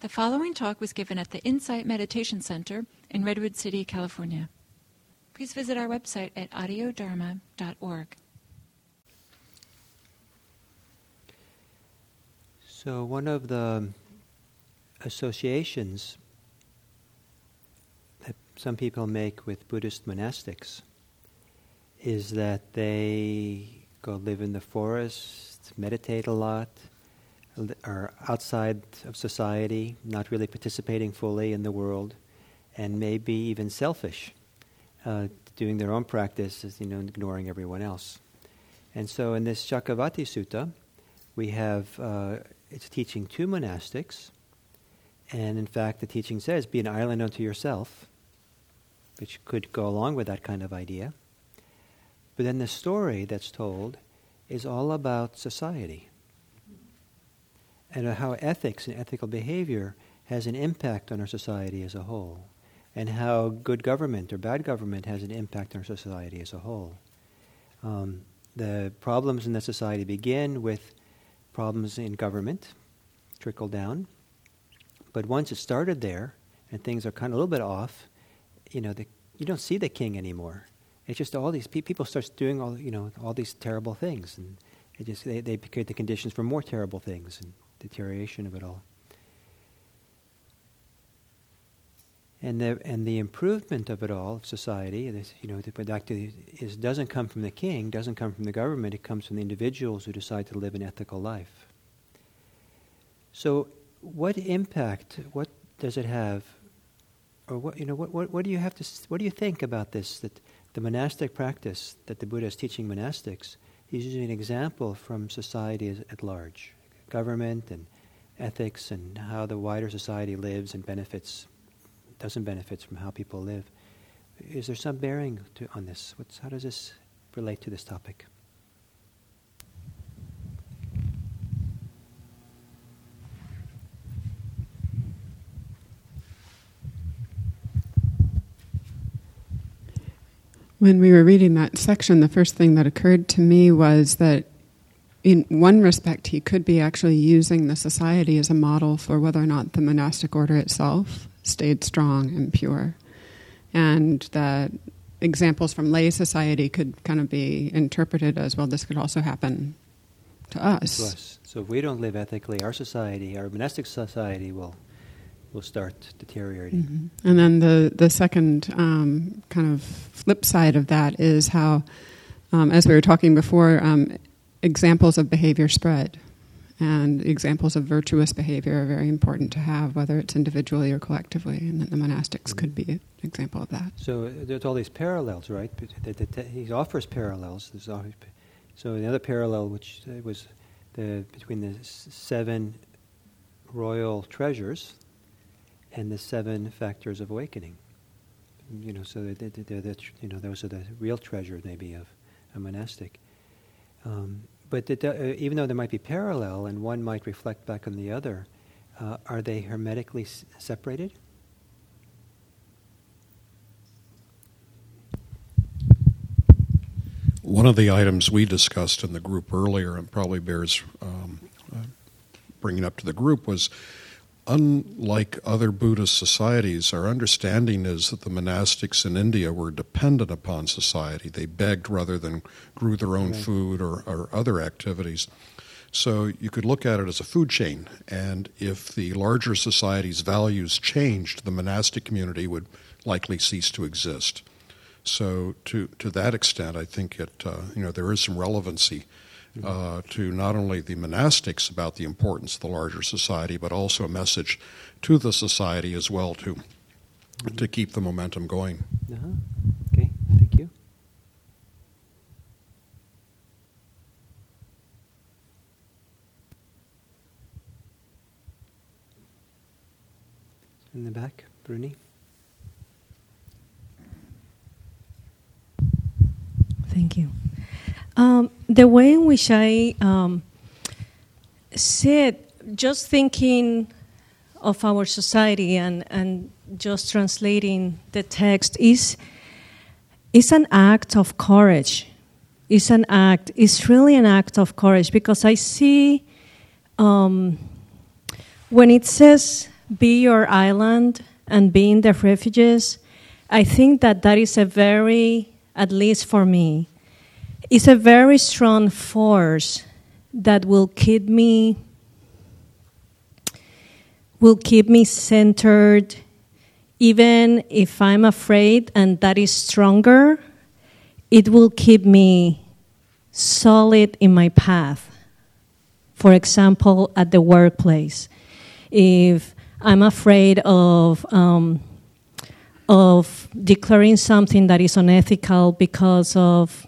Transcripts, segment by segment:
The following talk was given at the Insight Meditation Center in Redwood City, California. Please visit our website at audiodharma.org. So, one of the associations that some people make with Buddhist monastics is that they go live in the forest, meditate a lot, are outside of society, not really participating fully in the world, and maybe even selfish, uh, doing their own practice, you know, ignoring everyone else. And so, in this Cakkavatti Sutta, we have uh, it's teaching two monastics, and in fact, the teaching says, "Be an island unto yourself," which could go along with that kind of idea. But then the story that's told is all about society and how ethics and ethical behavior has an impact on our society as a whole, and how good government or bad government has an impact on our society as a whole. Um, the problems in the society begin with problems in government, trickle down, but once it started there and things are kind of a little bit off, you know, the, you don't see the king anymore. It's just all these pe- people start doing all you know all these terrible things, and it just they, they create the conditions for more terrible things and deterioration of it all. And the and the improvement of it all of society, this, you know, to is doesn't come from the king, doesn't come from the government. It comes from the individuals who decide to live an ethical life. So, what impact? What does it have? Or what you know? What what, what do you have to? What do you think about this? That the monastic practice that the Buddha is teaching monastics, he's using an example from society at large, government and ethics and how the wider society lives and benefits, doesn't benefits from how people live. Is there some bearing to, on this? What's, how does this relate to this topic? When we were reading that section, the first thing that occurred to me was that, in one respect, he could be actually using the society as a model for whether or not the monastic order itself stayed strong and pure. And that examples from lay society could kind of be interpreted as well, this could also happen to us. To us. So if we don't live ethically, our society, our monastic society, will will start deteriorating. Mm-hmm. And then the the second um, kind of flip side of that is how, um, as we were talking before, um, examples of behavior spread, and examples of virtuous behavior are very important to have, whether it's individually or collectively. And the monastics could be an example of that. So uh, there's all these parallels, right? He offers parallels. So another parallel, which uh, was the between the seven royal treasures and the seven factors of awakening. You know, so they're, they're, they're, you know, those are the real treasure maybe of a monastic. Um, but uh, even though there might be parallel and one might reflect back on the other, uh, are they hermetically s- separated? One of the items we discussed in the group earlier, and probably bears um, uh, bringing up to the group, was unlike other Buddhist societies, our understanding is that the monastics in India were dependent upon society. They begged rather than grew their own right. food or, or, other activities. So you could look at it as a food chain, and if the larger society's values changed, the monastic community would likely cease to exist. So to to that extent, I think it uh, you know there is some relevancy uh, to not only the monastics about the importance of the larger society, but also a message to the society as well to to keep the momentum going. Uh-huh. Okay, thank you. In the back, Bruni. Thank you. Um, the way in which I um, said, just thinking of our society and, and just translating the text is is an act of courage. It's an act. It's really an act of courage because I see um, when it says be your island and be in the refuges, I think that that is a very, at least for me, is a very strong force that will keep me will keep me centered even if I'm afraid and that is stronger, it will keep me solid in my path. For example, at the workplace, if I'm afraid of um, of declaring something that is unethical because of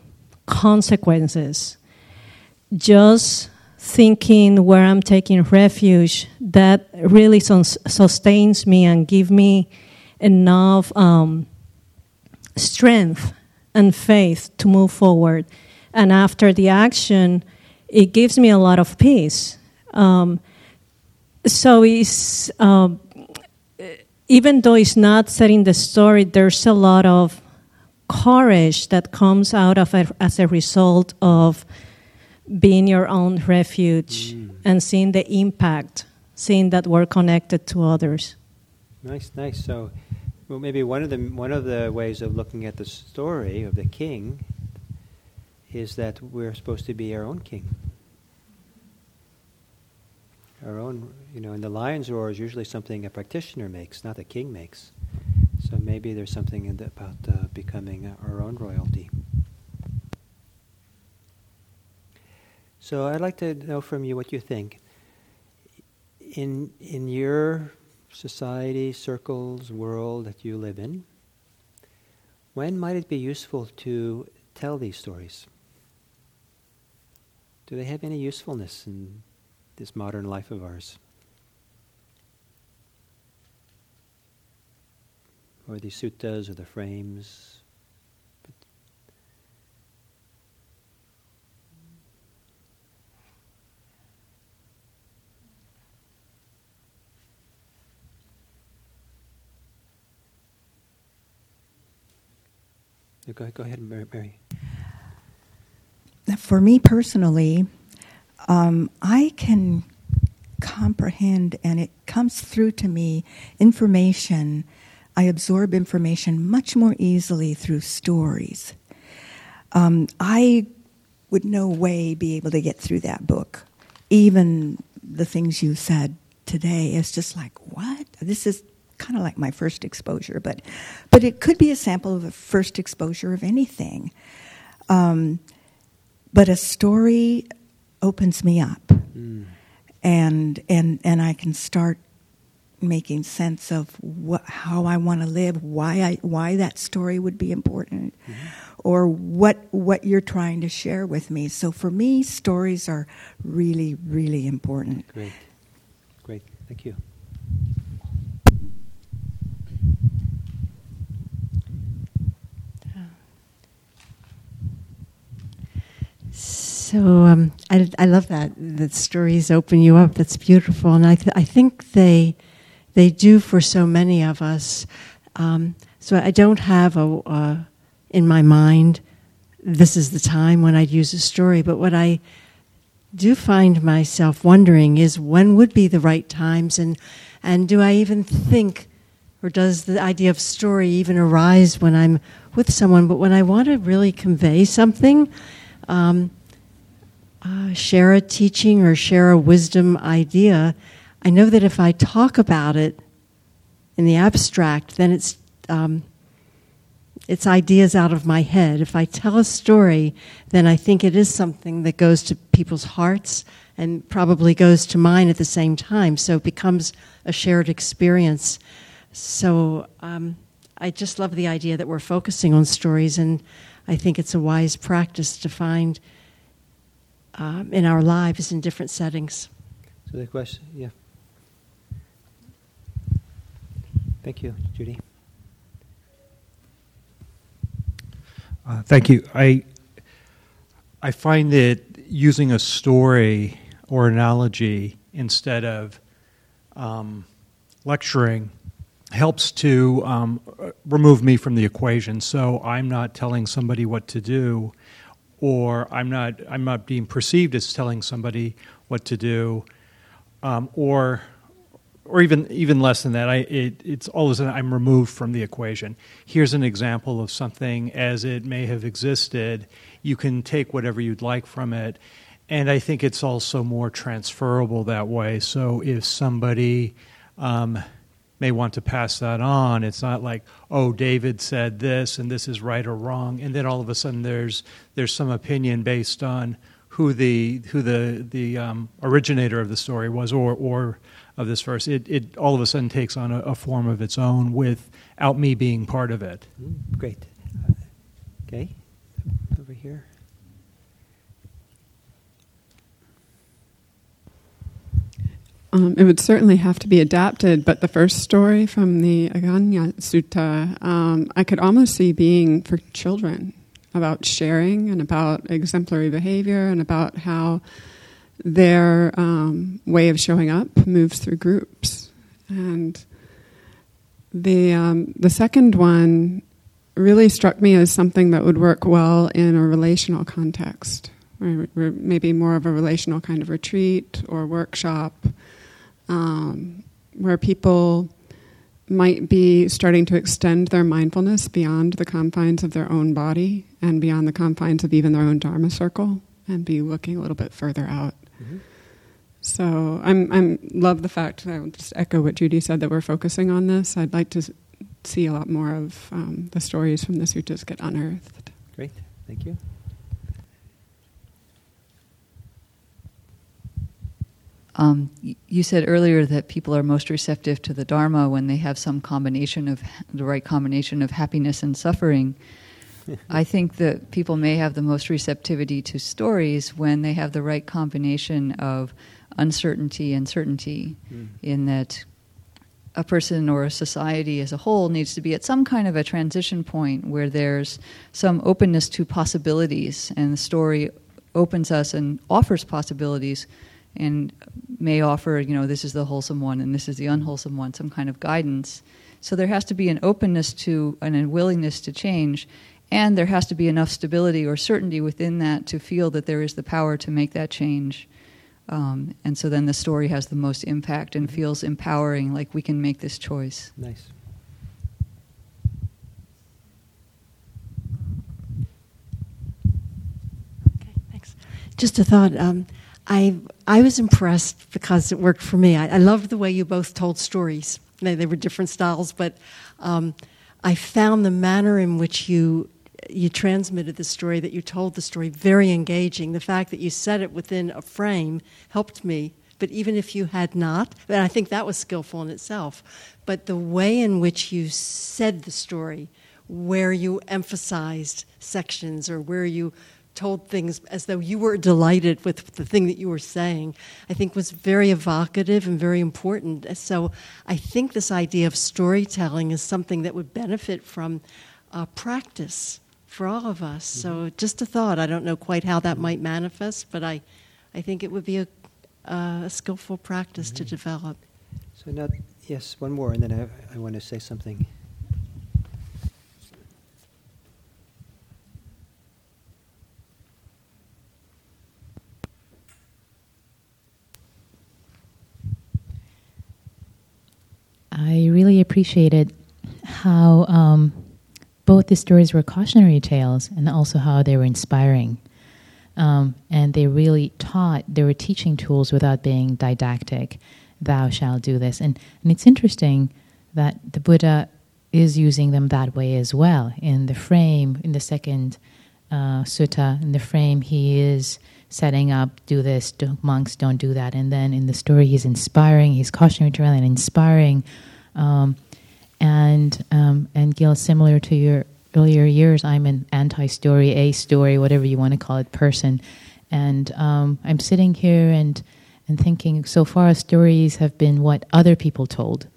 consequences, just thinking where I'm taking refuge, that really sustains me and give me enough um, strength and faith to move forward. And after the action, it gives me a lot of peace. Um, so it's um, even though it's not setting the story, there's a lot of courage that comes out of it as a result of being your own refuge mm. and seeing the impact, seeing that we're connected to others. Nice, nice. So, well, maybe one of the one of the ways of looking at the story of the king is that we're supposed to be our own king. Our own, you know, and the lion's roar is usually something a practitioner makes, not a king makes. So maybe there's something the, about uh, becoming our own royalty. So I'd like to know from you what you think. In in your society, circles, world that you live in, when might it be useful to tell these stories? Do they have any usefulness in this modern life of ours? Or the suttas or the frames? Go, go ahead, Mary. For me personally, um, I can comprehend and it comes through to me information. I absorb information much more easily through stories. Um, I would no way be able to get through that book. Even the things you said today, it's just like, what? This is kind of like my first exposure, but but it could be a sample of a first exposure of anything. Um, but a story opens me up, mm. and and and I can start making sense of what, how I want to live, why I why that story would be important, mm-hmm. or what what you're trying to share with me. So for me, stories are really really important. Great, great, thank you. So um, I, I love that that stories open you up. That's beautiful, and I th- I think they they do for so many of us. Um, so I don't have a uh, in my mind. This is the time when I'd use a story, but what I do find myself wondering is when would be the right times, and and do I even think, or does the idea of story even arise when I'm with someone? But when I want to really convey something. Um, uh, share a teaching or share a wisdom idea, I know that if I talk about it in the abstract, then it's um, it's ideas out of my head. If I tell a story, then I think it is something that goes to people's hearts and probably goes to mine at the same time. So it becomes a shared experience. So um, I just love the idea that we're focusing on stories, and I think it's a wise practice to find um, in our lives in different settings. So the question, yeah. Thank you, Judy. Uh, thank you. I I find that using a story or analogy instead of um, lecturing helps to um, remove me from the equation. So I'm not telling somebody what to do or I'm not I'm not being perceived as telling somebody what to do, um, or or even even less than that. I it, it's all of a sudden I'm removed from the equation. Here's an example of something as it may have existed. You can take whatever you'd like from it, and I think it's also more transferable that way. So if somebody um, may want to pass that on, it's not like oh David said this and this is right or wrong, and then all of a sudden there's there's some opinion based on who the who the the um, originator of the story was or or of this verse, it, it all of a sudden takes on a, a form of its own without me being part of it. Mm, great. Uh, okay, over here. Um, it would certainly have to be adapted, but the first story from the Aggañña Sutta, um, I could almost see being for children about sharing and about exemplary behavior and about how their um, way of showing up moves through groups. And the um, the second one really struck me as something that would work well in a relational context, or, maybe more of a relational kind of retreat or workshop, um, where people might be starting to extend their mindfulness beyond the confines of their own body and beyond the confines of even their own dharma circle, and be looking a little bit further out. So I'm I'm love the fact. I'll just echo what Judy said that we're focusing on this. I'd like to see a lot more of um, the stories from the suttas get unearthed. Great, thank you. Um, you said earlier that people are most receptive to the Dharma when they have some combination of the right combination of happiness and suffering. I think that people may have the most receptivity to stories when they have the right combination of uncertainty and certainty, mm. in that a person or a society as a whole needs to be at some kind of a transition point where there's some openness to possibilities, and the story opens us and offers possibilities and may offer, you know, this is the wholesome one and this is the unwholesome one, some kind of guidance. So there has to be an openness to and a willingness to change and there has to be enough stability or certainty within that to feel that there is the power to make that change. Um, and so then the story has the most impact and feels empowering, like we can make this choice. Nice. Okay, thanks. Just a thought. Um, I I was impressed because it worked for me. I, I loved the way you both told stories. They, they were different styles, but um, I found the manner in which you you transmitted the story, that you told the story, very engaging. The fact that you said it within a frame helped me. But even if you had not, and I think that was skillful in itself, but the way in which you said the story, where you emphasized sections or where you told things as though you were delighted with the thing that you were saying, I think was very evocative and very important. So I think this idea of storytelling is something that would benefit from uh, practice for all of us. Mm-hmm. So just a thought. I don't know quite how that might manifest, but I, I think it would be a, uh, a skillful practice mm-hmm. to develop. So now, yes, one more, and then I, I want to say something. I really appreciated how um, both the stories were cautionary tales and also how they were inspiring. Um, and they really taught, they were teaching tools without being didactic. Thou shalt do this. And, and it's interesting that the Buddha is using them that way as well. In the frame, in the second uh, sutta, in the frame, he is setting up, do this, do, monks don't do that. And then in the story, he's inspiring, he's cautionary tale and inspiring. Um, and um, and Gil, similar to your earlier years, I'm an anti-story, a story, whatever you want to call it, person, and um, I'm sitting here and and thinking. So far, stories have been what other people told.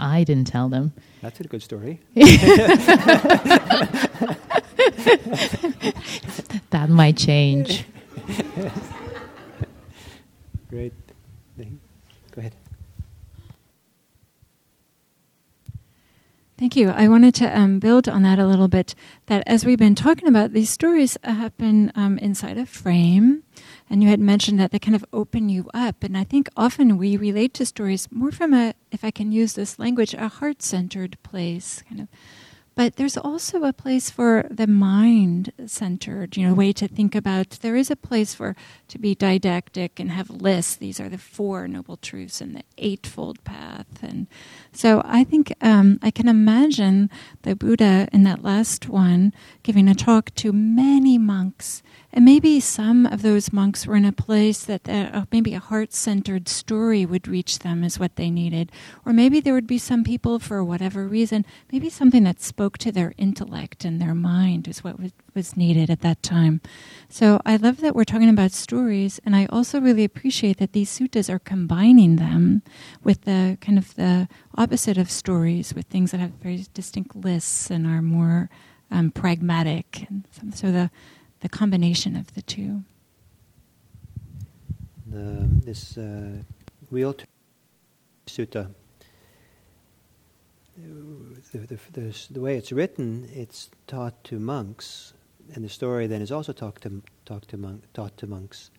I didn't tell them. That's a good story. that might change. Great. Go ahead. Thank you. I wanted to um, build on that a little bit. That as we've been talking about, these stories happen um, inside a frame, and you had mentioned that they kind of open you up. And I think often we relate to stories more from a, if I can use this language, a heart centered place, kind of but there's also a place for the mind centered, you know, way to think about. There is a place for to be didactic and have lists. These are the four noble truths and the eightfold path. And so I think um, I can imagine the Buddha in that last one giving a talk to many monks and maybe some of those monks were in a place that uh, maybe a heart centered story would reach them, is what they needed. Or maybe there would be some people, for whatever reason, maybe something that spoke to their intellect and their mind is what was, was needed at that time. So I love that we're talking about stories, and I also really appreciate that these suttas are combining them with the kind of the opposite of stories, with things that have very distinct lists and are more um, pragmatic. And so the the combination of the two. The, this uh, wheel sutta, the, the, the, the, way it's written, it's taught to monks, and the story then is also taught to, to monk, taught to monks.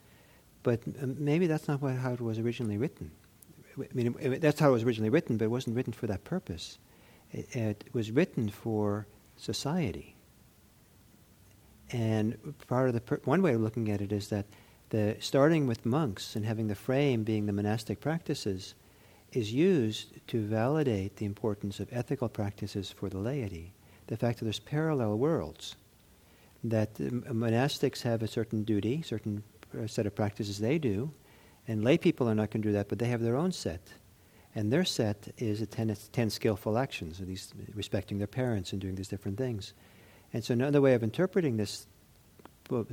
But um, maybe that's not what, how it was originally written. I mean, that's how it was originally written, but it wasn't written for that purpose. It, it was written for society and part of the per- one way of looking at it is that the starting with monks and having the frame being the monastic practices is used to validate the importance of ethical practices for the laity. The fact that there's parallel worlds, that monastics have a certain duty, certain uh, set of practices they do, and lay people are not going to do that, but they have their own set. And their set is ten, ten skillful actions, these respecting their parents and doing these different things. And so another way of interpreting this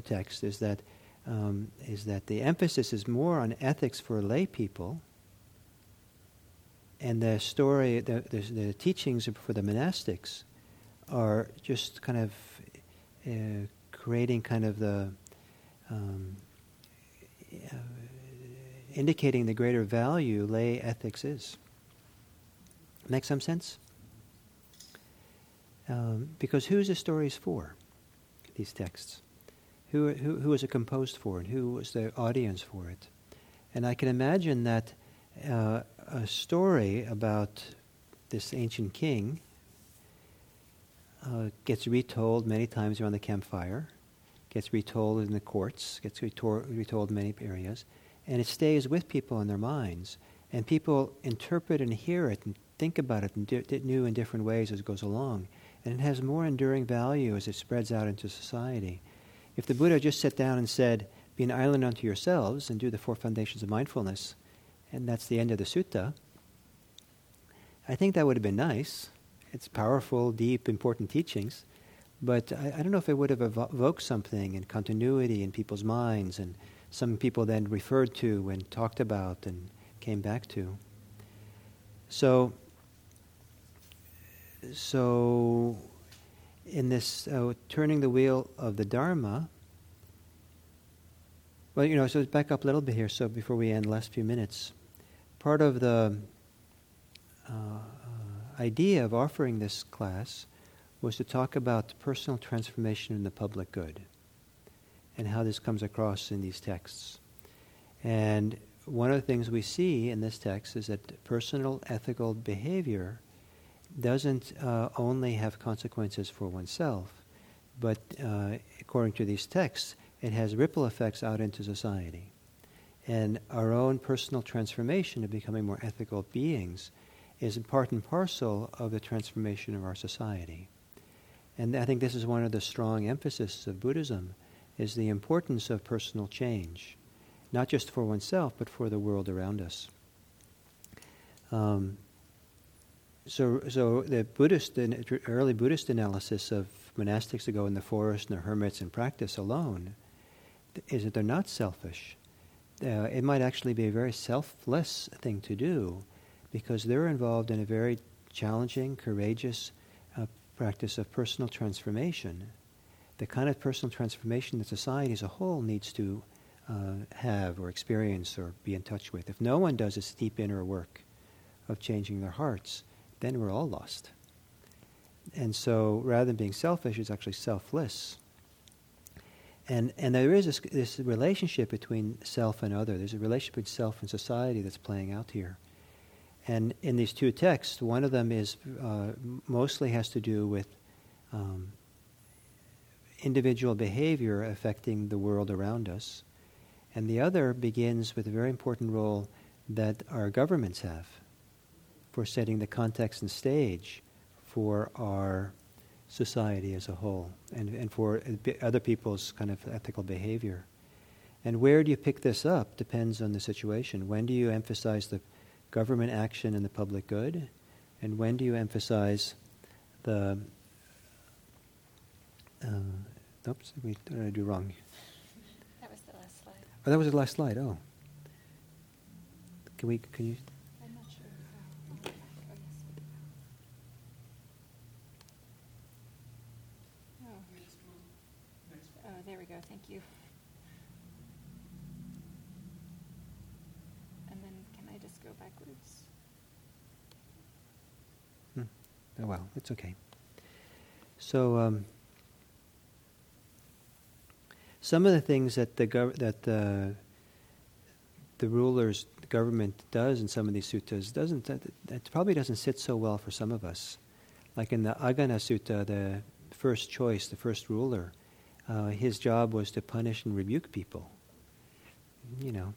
text is that um, is that the emphasis is more on ethics for lay people, and the story, the, the, the teachings for the monastics, are just kind of uh, creating kind of the um, uh, indicating the greater value lay ethics is. Make some sense? Um, because who's the stories for? These texts. Who, who, who is it composed for and who was the audience for it? And I can imagine that uh, a story about this ancient king uh, gets retold many times around the campfire, gets retold in the courts, gets retor- retold in many areas, and it stays with people in their minds. And people interpret and hear it and think about it in di- new and different ways as it goes along and it has more enduring value as it spreads out into society. If the Buddha just sat down and said, Be an island unto yourselves and do the four foundations of mindfulness, and that's the end of the sutta, I think that would have been nice. It's powerful, deep, important teachings, but I, I don't know if it would have evoked something in continuity in people's minds and some people then referred to and talked about and came back to. So so in this uh, turning the wheel of the Dharma, well, you know, so back up a little bit here. So before we end, last few minutes, part of the uh, uh, idea of offering this class was to talk about personal transformation in the public good, and how this comes across in these texts. And one of the things we see in this text is that personal ethical behavior doesn't uh, only have consequences for oneself, but uh, according to these texts, it has ripple effects out into society. And our own personal transformation of becoming more ethical beings is part and parcel of the transformation of our society. And I think this is one of the strong emphases of Buddhism, is the importance of personal change, not just for oneself, but for the world around us. Um, so, so the Buddhist, early Buddhist analysis of monastics that go in the forest and the hermits and practice alone is that they're not selfish. Uh, it might actually be a very selfless thing to do because they're involved in a very challenging, courageous uh, practice of personal transformation. The kind of personal transformation that society as a whole needs to uh, have or experience or be in touch with. If no one does this deep inner work of changing their hearts, then we're all lost. And so rather than being selfish, it's actually selfless. And, and there is this, this relationship between self and other. There's a relationship between self and society that's playing out here. And in these two texts, one of them is uh, mostly has to do with um, individual behavior affecting the world around us. And the other begins with a very important role that our governments have for setting the context and stage for our society as a whole and, and for other people's kind of ethical behavior. And where do you pick this up depends on the situation. When do you emphasize the government action and the public good? And when do you emphasize the. Uh, oops, we, what did I do wrong? That was the last slide. Oh, that was the last slide. Oh. Can we, can you? I'm not sure. Oh, yes. Oh. oh, there we go. Thank you. And then can I just go backwards? Hmm. Oh, well, it's okay. So, um, some of the things that the gov- that the the rulers, the government does in some of these suttas doesn't that, that probably doesn't sit so well for some of us. Like in the Aggañña Sutta, the first choice, the first ruler, uh, his job was to punish and rebuke people. You know,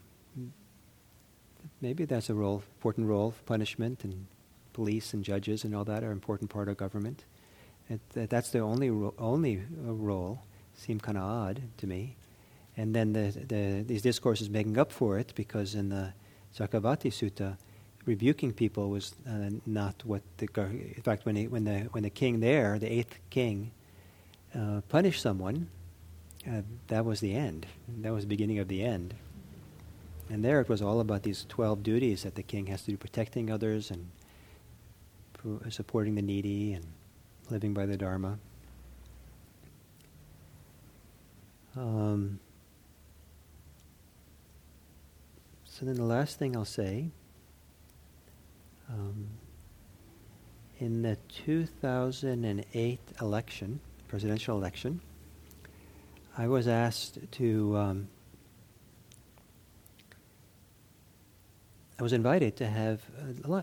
maybe that's a role, important role, punishment and police and judges and all that are an important part of government. And that's the only ro- only uh, role. Seemed kind of odd to me. And then the, the, these discourses making up for it, because in the Cakkavatti Sutta, rebuking people was uh, not what the in fact when he, when the when the king there, the eighth king, uh, punished someone, uh, that was the end. That was the beginning of the end. And there it was all about these twelve duties that the king has to do, protecting others and supporting the needy and living by the Dharma. Um, so then the last thing I'll say, um, in the 2008 election, presidential election, I was asked to, um, I was invited to have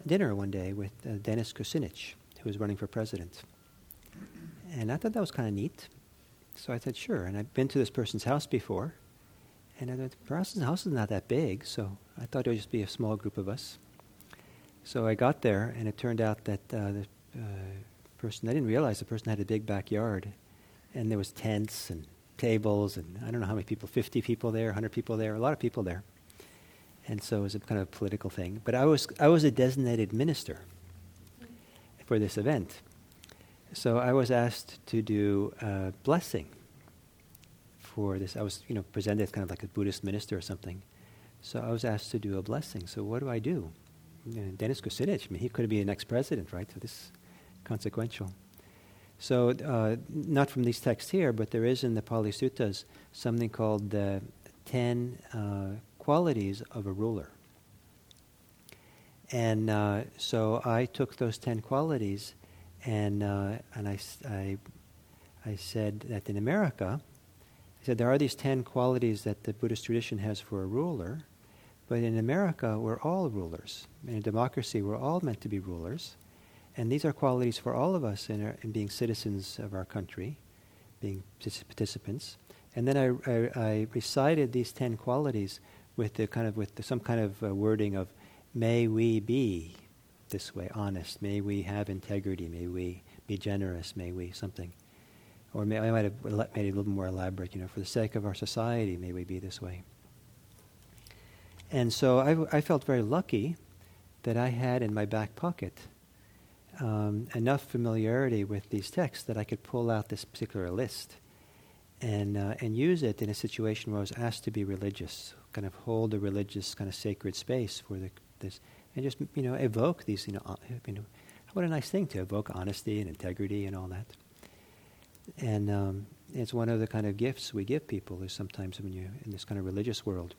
dinner one day with uh, Dennis Kucinich, who was running for president. And I thought that was kind of neat. So I said, sure. And I've been to this person's house before. And I thought, the person's house is not that big, so I thought it would just be a small group of us. So I got there, and it turned out that uh, the uh, person, I didn't realize the person had a big backyard. And there was tents and tables, and I don't know how many people, 50 people there, 100 people there, a lot of people there. And so it was a kind of political thing. But I was, I was a designated minister for this event. So I was asked to do a blessing for this. I was, you know, presented as kind of like a Buddhist minister or something. So I was asked to do a blessing. So what do I do? You know, Dennis Kucinich, I mean, he could be the next president, right? So this is consequential. So uh, not from these texts here, but there is in the Pali Suttas something called the ten uh, qualities of a ruler. And uh, so I took those ten qualities and uh, and I, I, I said that in America, I said there are these ten qualities that the Buddhist tradition has for a ruler, but in America we're all rulers. In a democracy, we're all meant to be rulers, and these are qualities for all of us in, our, in being citizens of our country, being participants. And then I, I, I recited these ten qualities with the kind of with the, some kind of uh, wording of "May we be." this way, honest. May we have integrity. May we be generous. May we something. Or may, I might have made it a little more elaborate, you know, for the sake of our society, may we be this way. And so I, I felt very lucky that I had in my back pocket um, enough familiarity with these texts that I could pull out this particular list and, uh, and use it in a situation where I was asked to be religious, kind of hold a religious kind of sacred space for the, this and just you know evoke these you know you know what a nice thing to evoke honesty and integrity and all that. And um, it's one of the kind of gifts we give people is sometimes when you're in this kind of religious world.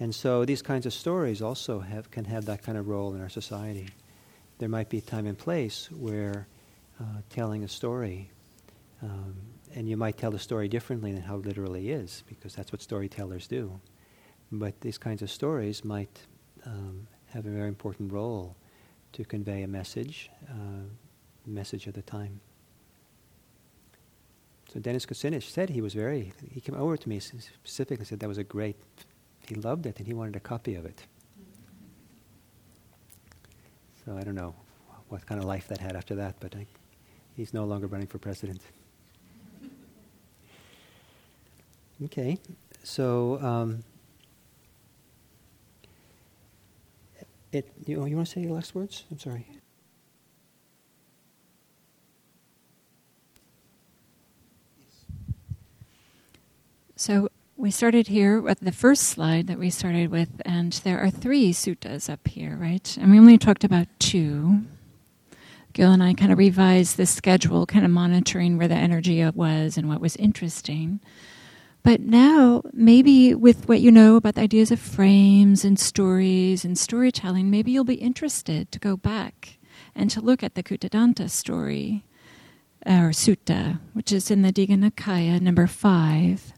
And so these kinds of stories also have can have that kind of role in our society. There might be a time and place where uh, telling a story. Um, and you might tell the story differently than how it literally is, because that's what storytellers do. But these kinds of stories might um, have a very important role to convey a message, uh, message of the time. So Dennis Kucinich said he was very, he came over to me specifically said that was a great, he loved it and he wanted a copy of it. So I don't know what kind of life that had after that, but I, he's no longer running for president. Okay, so um, it, you, you want to say your last words? I'm sorry. So we started here with the first slide that we started with, and there are three suttas up here, right? And we only talked about two. Gil and I kind of revised the schedule, kind of monitoring where the energy was and what was interesting. But now, maybe with what you know about the ideas of frames and stories and storytelling, maybe you'll be interested to go back and to look at the Kutadanta story, or sutta, which is in the Digha number five.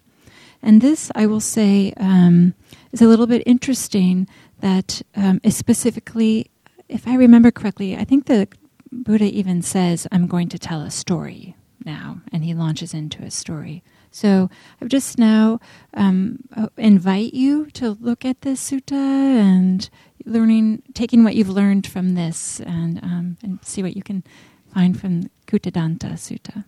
And this, I will say, um, is a little bit interesting that um, is specifically, if I remember correctly, I think the Buddha even says, I'm going to tell a story now, and he launches into a story. So I just now um, uh, invite you to look at this sutta and learning, taking what you've learned from this, and um, and see what you can find from Kutadanta Sutta.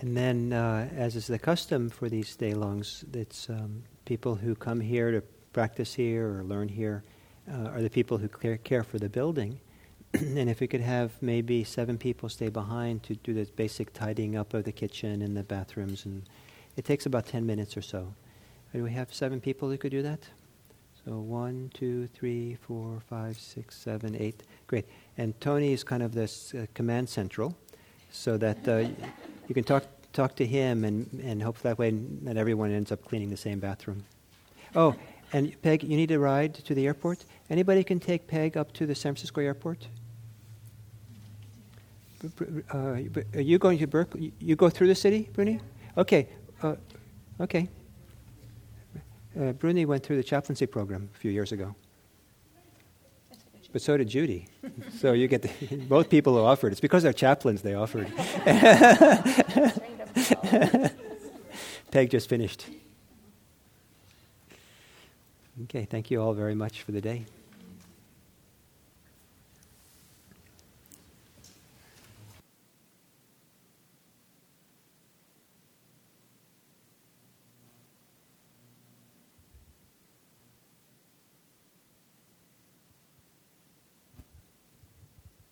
And then, uh, as is the custom for these day longs, it's um, people who come here to practice here or learn here uh, are the people who care, care for the building. and if we could have maybe seven people stay behind to do the basic tidying up of the kitchen and the bathrooms, and it takes about 10 minutes or so. Do we have seven people who could do that? So one, two, three, four, five, six, seven, eight. Great. And Tony is kind of this uh, command central, so that uh, you can talk talk to him, and and hope that way that everyone ends up cleaning the same bathroom. Oh, and Peg, you need a ride to the airport. Anybody can take Peg up to the San Francisco airport. Uh, are you going to Berkeley? You go through the city, Bruni? Okay. Uh, okay. Uh, Bruni went through the chaplaincy program a few years ago. But so did Judy. so you get the, both people who offered. It's because they're chaplains they offered. Peg just finished. Okay, thank you all very much for the day.